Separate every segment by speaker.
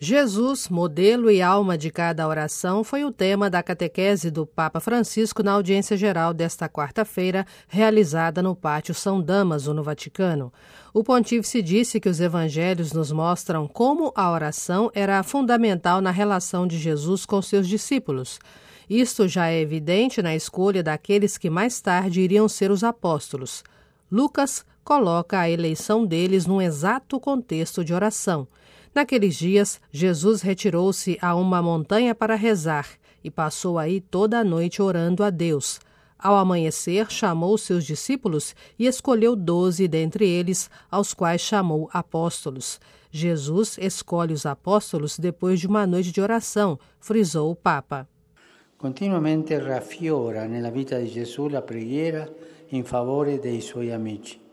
Speaker 1: Jesus, modelo e alma de cada oração, foi o tema da catequese do Papa Francisco na audiência geral desta quarta-feira, realizada no Pátio São Damaso, no Vaticano. O pontífice disse que os evangelhos nos mostram como a oração era fundamental na relação de Jesus com seus discípulos. Isto já é evidente na escolha daqueles que mais tarde iriam ser os apóstolos. Lucas coloca a eleição deles num exato contexto de oração. Naqueles dias, Jesus retirou-se a uma montanha para rezar e passou aí toda a noite orando a Deus. Ao amanhecer, chamou seus discípulos e escolheu doze dentre eles, aos quais chamou apóstolos. Jesus escolhe os apóstolos depois de uma noite de oração, frisou o Papa.
Speaker 2: Continuamente raffiora nella vita di Gesù la preghiera in favore dei suoi amici.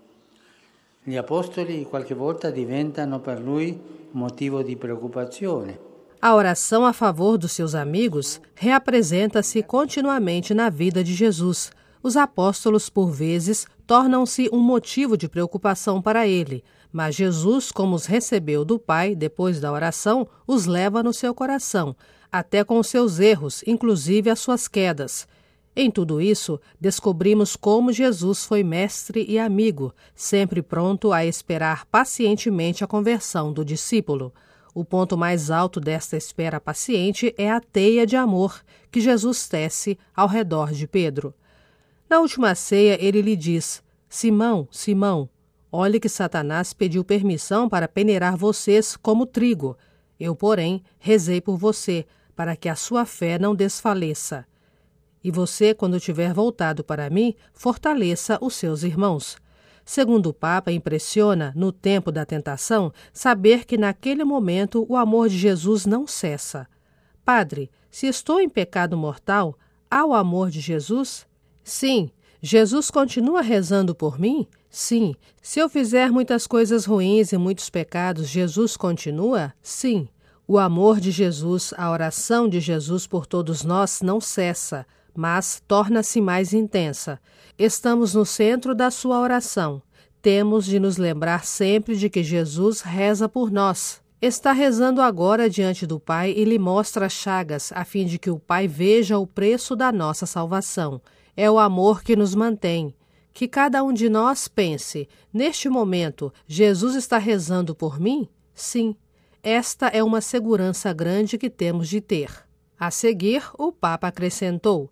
Speaker 2: Gli apostoli qualche volta diventano per lui motivo di preoccupazione.
Speaker 1: A oração a favor dos seus amigos reapresenta-se continuamente na vida de Jesus. Os apóstolos, por vezes, tornam-se um motivo de preocupação para ele, mas Jesus, como os recebeu do Pai depois da oração, os leva no seu coração, até com seus erros, inclusive as suas quedas. Em tudo isso, descobrimos como Jesus foi mestre e amigo, sempre pronto a esperar pacientemente a conversão do discípulo. O ponto mais alto desta espera paciente é a teia de amor que Jesus tece ao redor de Pedro. Na última ceia, ele lhe diz: Simão, Simão, olhe que Satanás pediu permissão para peneirar vocês como trigo. Eu, porém, rezei por você, para que a sua fé não desfaleça. E você, quando tiver voltado para mim, fortaleça os seus irmãos. Segundo o Papa, impressiona, no tempo da tentação, saber que naquele momento o amor de Jesus não cessa. Padre, se estou em pecado mortal, há o amor de Jesus? Sim. Jesus continua rezando por mim? Sim. Se eu fizer muitas coisas ruins e muitos pecados, Jesus continua? Sim. O amor de Jesus, a oração de Jesus por todos nós não cessa mas torna-se mais intensa. Estamos no centro da sua oração. Temos de nos lembrar sempre de que Jesus reza por nós. Está rezando agora diante do Pai e lhe mostra as chagas, a fim de que o Pai veja o preço da nossa salvação. É o amor que nos mantém. Que cada um de nós pense: neste momento, Jesus está rezando por mim? Sim. Esta é uma segurança grande que temos de ter. A seguir, o Papa acrescentou: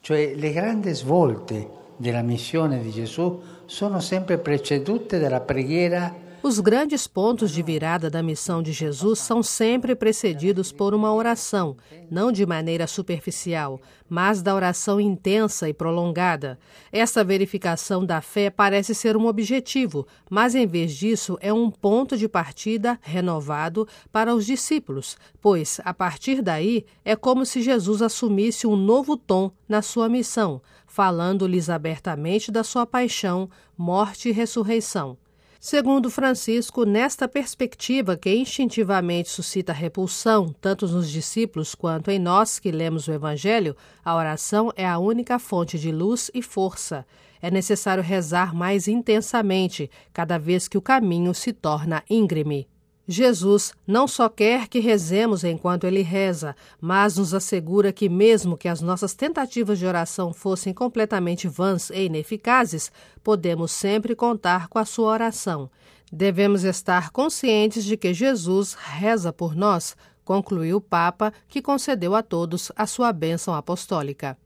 Speaker 2: Cioè le grandi svolte della missione di Gesù sono sempre precedute dalla preghiera
Speaker 1: Os grandes pontos de virada da missão de Jesus são sempre precedidos por uma oração, não de maneira superficial, mas da oração intensa e prolongada. Essa verificação da fé parece ser um objetivo, mas em vez disso é um ponto de partida renovado para os discípulos, pois, a partir daí, é como se Jesus assumisse um novo tom na sua missão, falando-lhes abertamente da sua paixão, morte e ressurreição. Segundo Francisco, nesta perspectiva que instintivamente suscita repulsão, tanto nos discípulos quanto em nós que lemos o Evangelho, a oração é a única fonte de luz e força. É necessário rezar mais intensamente cada vez que o caminho se torna íngreme. Jesus não só quer que rezemos enquanto ele reza, mas nos assegura que, mesmo que as nossas tentativas de oração fossem completamente vãs e ineficazes, podemos sempre contar com a sua oração. Devemos estar conscientes de que Jesus reza por nós, concluiu o Papa, que concedeu a todos a sua bênção apostólica.